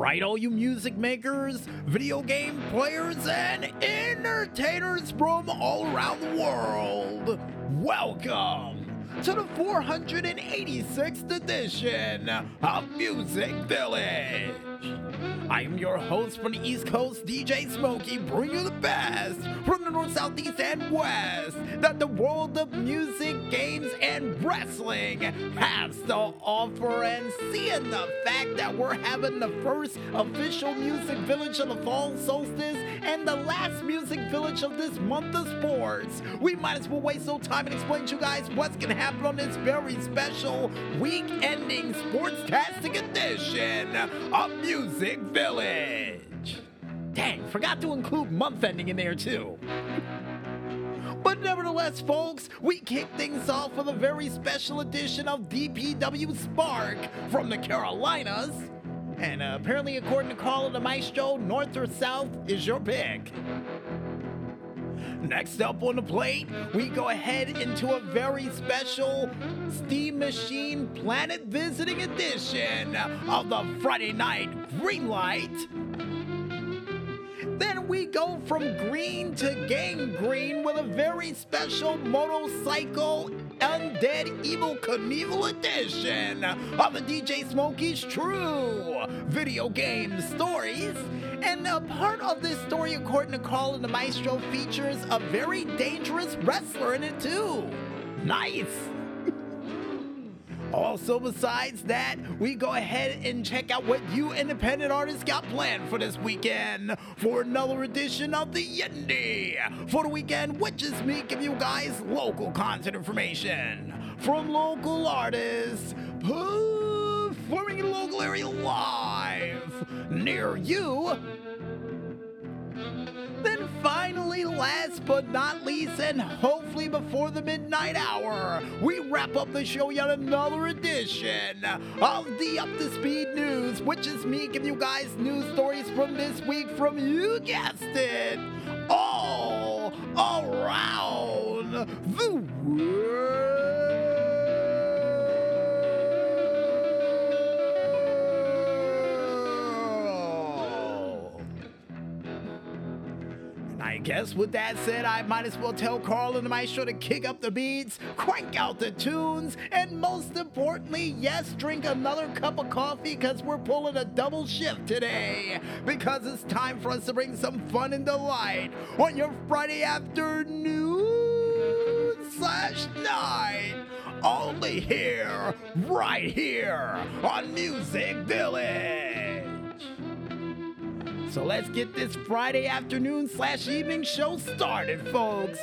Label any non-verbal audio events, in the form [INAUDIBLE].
right, all you music makers, video game players, and entertainers from all around the world. Welcome to the 486th edition of Music Village. I am your host from the East Coast, DJ Smokey, bringing you the best from the North, South, East, and West that the world of music, games, and wrestling has to offer. And seeing the fact that we're having the first official music village of the fall solstice and the last music village of this month of sports, we might as well waste no time and explain to you guys what's going to on this very special week ending sportstastic edition of Music Village. Dang, forgot to include month ending in there too. [LAUGHS] But nevertheless, folks, we kick things off with a very special edition of DPW Spark from the Carolinas. And uh, apparently, according to Carl the Maestro, North or South is your pick. Next up on the plate, we go ahead into a very special Steam Machine Planet Visiting Edition of the Friday Night Greenlight. Then we go from green to gangrene with a very special motorcycle Undead Evel Knievel edition of the DJ Smokey's True Video Game Stories. And a part of this story, according to Carl and the Maestro, features a very dangerous wrestler in it too. Nice! Also, besides that, we go ahead and check out what you independent artists got planned for this weekend for another edition of the Indie for the weekend, which is me giving you guys local content information from local artists performing in local area live near you. Last but not least, and hopefully before the midnight hour, we wrap up the show yet another edition of the Up to Speed News, which is me giving you guys news stories from this week from you guessed it, all around the world. I guess with that said, I might as well tell Carl and the Maestro to kick up the beats, crank out the tunes, and most importantly, yes, drink another cup of coffee because we're pulling a double shift today. Because it's time for us to bring some fun and delight on your Friday afternoon slash night. Only here, right here on Music Village. So let's get this Friday afternoon slash evening show started, folks.